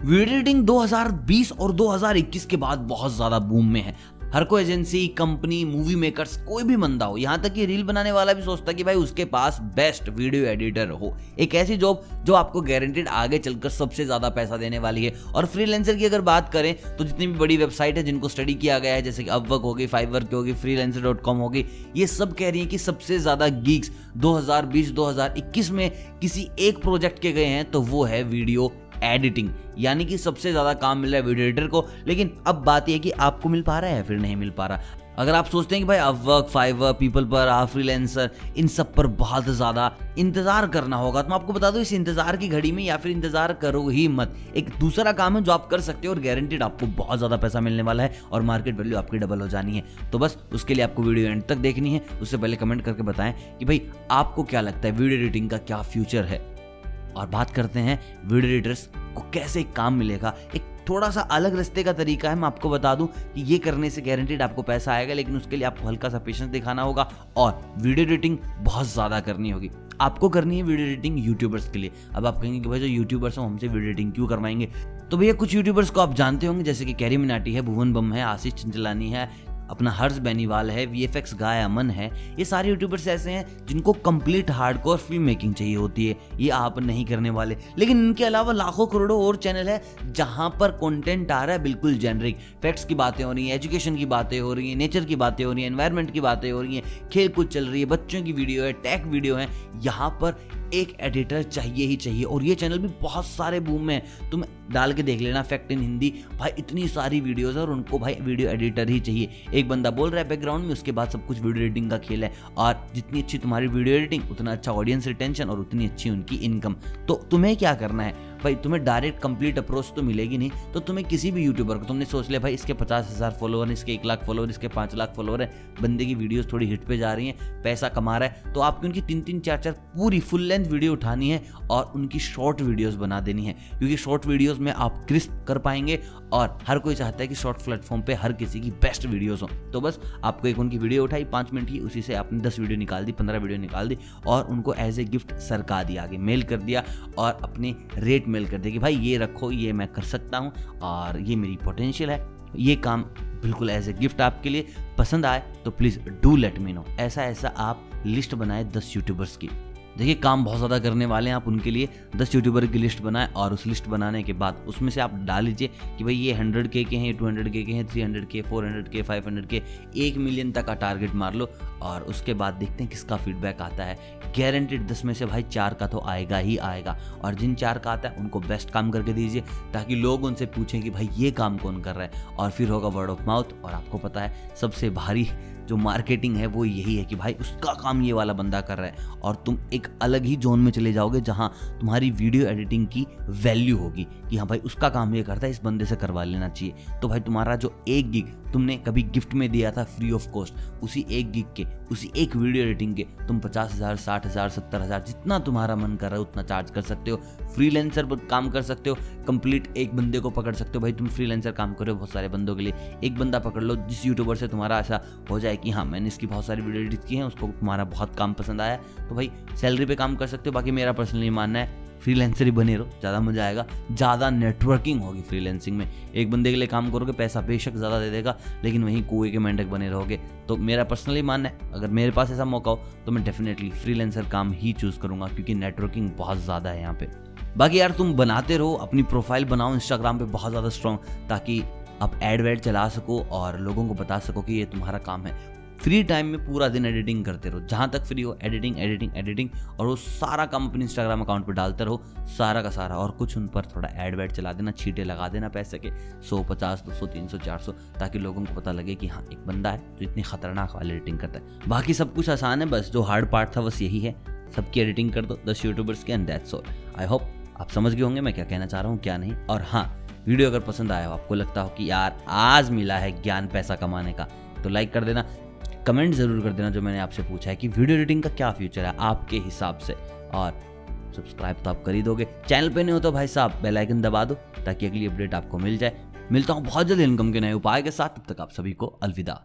Video editing 2020 और 2021 के बाद बहुत ज़्यादा बूम में है। हर कोई एजेंसी कंपनी मूवी मेकर्स कोई भी मंदा हो, यहाँ तक कि रील बनाने वाला भी सोचता कि भाई उसके पास बेस्ट वीडियो एडिटर हो। एक ऐसी जॉब जो आपको गारंटेड आगे चलकर सबसे ज़्यादा पैसा देने वाली है। और फ्रीलेंसर की अगर बात करें तो जितनी भी बड़ी वेबसाइट है जिनको स्टडी किया गया है, जैसे कि अपवर्क होगी फाइवर की होगी फ्रीलेंसर डॉट कॉम होगी, ये सब कह रही है कि सबसे ज़्यादा गीक्स 2020-2021 में किसी एक प्रोजेक्ट के गए हैं तो वो है वीडियो एडिटिंग यानी कि सबसे ज़्यादा काम मिल रहा है वीडियो एडिटर को। लेकिन अब बात यह कि आपको मिल पा रहा है या फिर नहीं मिल पा रहा? अगर आप सोचते हैं कि भाई अब वर्क फाइवर पीपल पर, आप फ्रीलेंसर इन सब पर बहुत ज़्यादा इंतज़ार करना होगा तो मैं आपको बता दूँ, इस इंतज़ार की घड़ी में या फिर इंतज़ार करो ही मत। एक दूसरा काम है जो आप कर सकते हो और गारंटेड आपको बहुत ज़्यादा पैसा मिलने वाला है और मार्केट वैल्यू आपकी डबल हो जानी है। तो बस, उसके लिए आपको वीडियो एंड तक देखनी है। उससे पहले कमेंट करके बताएँ कि भाई आपको क्या लगता है वीडियो एडिटिंग का क्या फ्यूचर है? और बात करते हैं वीडियो एडिटर्स को कैसे काम मिलेगा। एक थोड़ा सा अलग रास्ते का तरीका है, मैं आपको बता दूँ कि ये करने से गारंटीड आपको पैसा आएगा, लेकिन उसके लिए आपको हल्का सा पेशेंस दिखाना होगा और वीडियो एडिटिंग बहुत ज़्यादा करनी होगी। आपको करनी है वीडियो एडिटिंग यूट्यूबर्स के लिए। अब आप कहेंगे कि भाई जो यूट्यूबर्स हैं, हमसे वीडियो एडिटिंग क्यों करवाएँगे? तो भैया, कुछ यूट्यूबर्स को आप जानते होंगे, जैसे कि कैरी मिनाटी है, भुवन बम है, आशीष चंचलानी है अपना हर्ष बेनीवाल है V F X guy Aman है, ये सारे यूट्यूबर्स ऐसे हैं जिनको complete hard hardcore film making चाहिए होती है, ये आप नहीं करने वाले। लेकिन इनके अलावा लाखों करोड़ों और चैनल है जहाँ पर कॉन्टेंट आ रहा है बिल्कुल जेनरिक फैक्ट्स की बातें हो रही हैं एजुकेशन की बातें हो रही हैं नेचर की बातें हो रही हैं एनवायरमेंट की बातें हो रही हैं खेल कूद चल रही है, बच्चों की वीडियो है टैक वीडियो है, यहाँ पर एक एडिटर चाहिए ही चाहिए। और ये चैनल भी बहुत सारे बूम में है। तुम डाल के देख लेना फैक्ट इन हिंदी। भाई, इतनी सारी वीडियोस है और उनको भाई वीडियो एडिटर ही चाहिए। एक बंदा बोल रहा है बैकग्राउंड में, उसके बाद सब कुछ वीडियो एडिटिंग का खेल है। और जितनी अच्छी तुम्हारी वीडियो एडिटिंग उतना अच्छा ऑडियंस रिटेंशन और उतनी अच्छी उनकी इनकम तो तुम्हें क्या करना है? भाई, तुम्हें डायरेक्ट कंप्लीट अप्रोच तो मिलेगी नहीं तो तुम्हें किसी भी यूट्यूबर को, तुमने सोच लिया, भाई, इसके पचास हज़ार फॉलोअर इसके एक लाख फॉलोअर इसके पाँच लाख फॉलोअर है, बंदे की वीडियोस थोड़ी हिट पे जा रही हैं, पैसा कमा रहा है तो आपकी उनकी तीन तीन चार चार पूरी फुल लेंथ वीडियो उठानी है और उनकी शॉर्ट वीडियोस बना देनी है, क्योंकि शॉर्ट वीडियोस में आप क्रिस्प कर पाएँगे और हर कोई चाहता है कि शॉर्ट प्लेटफॉर्म पे हर किसी की बेस्ट वीडियोस हो। तो बस, आपको एक उनकी वीडियो उठाई, पाँच मिनट की, उसी से आपने दस वीडियो निकाल दी, पंद्रह वीडियो निकाल दी और उनको एज ए गिफ्ट सरका दिया, आगे मेल कर दिया और अपने रेट मेल कर दे कि भाई, ये रखो, ये मैं कर सकता हूँ और ये मेरी पोटेंशियल है। ये काम बिल्कुल एज ए गिफ्ट आपके लिए पसंद आए तो please do let me know ऐसा ऐसा आप लिस्ट बनाए दस यूट्यूबर्स की। देखिए, काम बहुत ज़्यादा करने वाले हैं आप उनके लिए। दस यूट्यूबर की लिस्ट बनाएँ और उस लिस्ट बनाने के बाद उसमें से आप डाल लीजिए कि भाई ये हंड्रेड के के हैं, ये टू हंड्रेड के के हैं थ्री हंड्रेड के फोर हंड्रेड के फाइव हंड्रेड के एक मिलियन तक का टारगेट मार लो और उसके बाद देखते हैं किसका फीडबैक आता है। गारंटेड दस में से भाई चार का तो आएगा ही आएगा और जिन चार का आता है, उनको बेस्ट काम करके दीजिए ताकि लोग उनसे पूछें कि भाई ये काम कौन कर रहा है? और फिर होगा वर्ड ऑफ़ माउथ और आपको पता है, सबसे भारी जो मार्केटिंग है, वो यही है कि भाई उसका काम ये वाला बंदा कर रहा है और तुम एक अलग ही जोन में चले जाओगे जहाँ तुम्हारी वीडियो एडिटिंग की वैल्यू होगी कि हाँ भाई उसका काम ये करता है, इस बंदे से करवा लेना चाहिए। तो भाई तुम्हारा जो एक गिग तुमने कभी गिफ्ट में दिया था फ्री ऑफ़ कॉस्ट उसी एक गिग के, उसी एक वीडियो एडिटिंग के, तुम पचास हज़ार, साठ हज़ार, सत्तर हज़ार, जितना तुम्हारा मन कर रहा है उतना चार्ज कर सकते हो। फ्रीलेंसर पर काम कर सकते हो कंप्लीट एक बंदे को पकड़ सकते हो। भाई तुम फ्रीलेंसर काम करो बहुत सारे बंदों के लिए। एक बंदा पकड़ लो जिस यूट्यूबर से तुम्हारा ऐसा हो जाए कि हाँ मैंने इसकी बहुत सारी वीडियो एडिट की हैं, उसको तुम्हारा बहुत काम पसंद आया तो भाई सैलरी पे काम कर सकते हो, बाकी मेरा पर्सनली मानना है फ्रीलेंसर ही बने रहो, ज़्यादा मज़ा आएगा, ज़्यादा नेटवर्किंग होगी फ्रीलेंसिंग में। एक बंदे के लिए काम करोगे, पैसा बेशक ज़्यादा दे देगा, लेकिन वहीं कुएँ के मेंढक बने रहोगे। तो मेरा पर्सनली मानना है, अगर मेरे पास ऐसा मौका हो तो मैं डेफिनेटली फ्रीलेंसर काम ही चूज़ करूँगा, क्योंकि नेटवर्किंग बहुत ज़्यादा है यहाँ पर बाकी यार, तुम बनाते रहो, अपनी प्रोफ़ाइल बनाओ इंस्टाग्राम पे बहुत ज़्यादा स्ट्रॉन्ग ताकि आप एड वेड चला सको और लोगों को बता सको कि ये तुम्हारा काम है। फ्री टाइम में पूरा दिन एडिटिंग करते रहो। जहाँ तक फ्री हो एडिटिंग एडिटिंग एडिटिंग और वो सारा काम अपने इंस्टाग्राम अकाउंट पर डालते रहो। सारा का सारा और कुछ उन पर थोड़ा एड वेड चला देना, छीटे लगा देना पैसे के। सौ पचास, दो सौ, तीन सौ, चार सौ, ताकि लोगों को पता लगे कि हाँ एक बंदा है जो इतनी खतरनाक वाली एडिटिंग करता है। बाकी सब कुछ आसान है, बस जो हार्ड पार्ट था बस यही है। सबकी एडिटिंग कर दो, दस यूट्यूबर्स के and that's all I hope आप समझ गए होंगे मैं क्या कहना चाह रहा हूँ, क्या नहीं। और हाँ वीडियो अगर पसंद आया हो, आपको लगता हो कि यार, आज मिला है ज्ञान पैसा कमाने का तो लाइक कर देना। कमेंट ज़रूर कर देना जो मैंने आपसे पूछा है कि वीडियो एडिटिंग का क्या फ्यूचर है आपके हिसाब से। और सब्सक्राइब तो आप कर ही दोगे। चैनल पे नहीं हो तो भाई साहब बेल आइकन दबा दो ताकि अगली अपडेट आपको मिल जाए। मिलता हूँ बहुत जल्द इनकम के नए उपाय के साथ। तब तक आप सभी को अलविदा।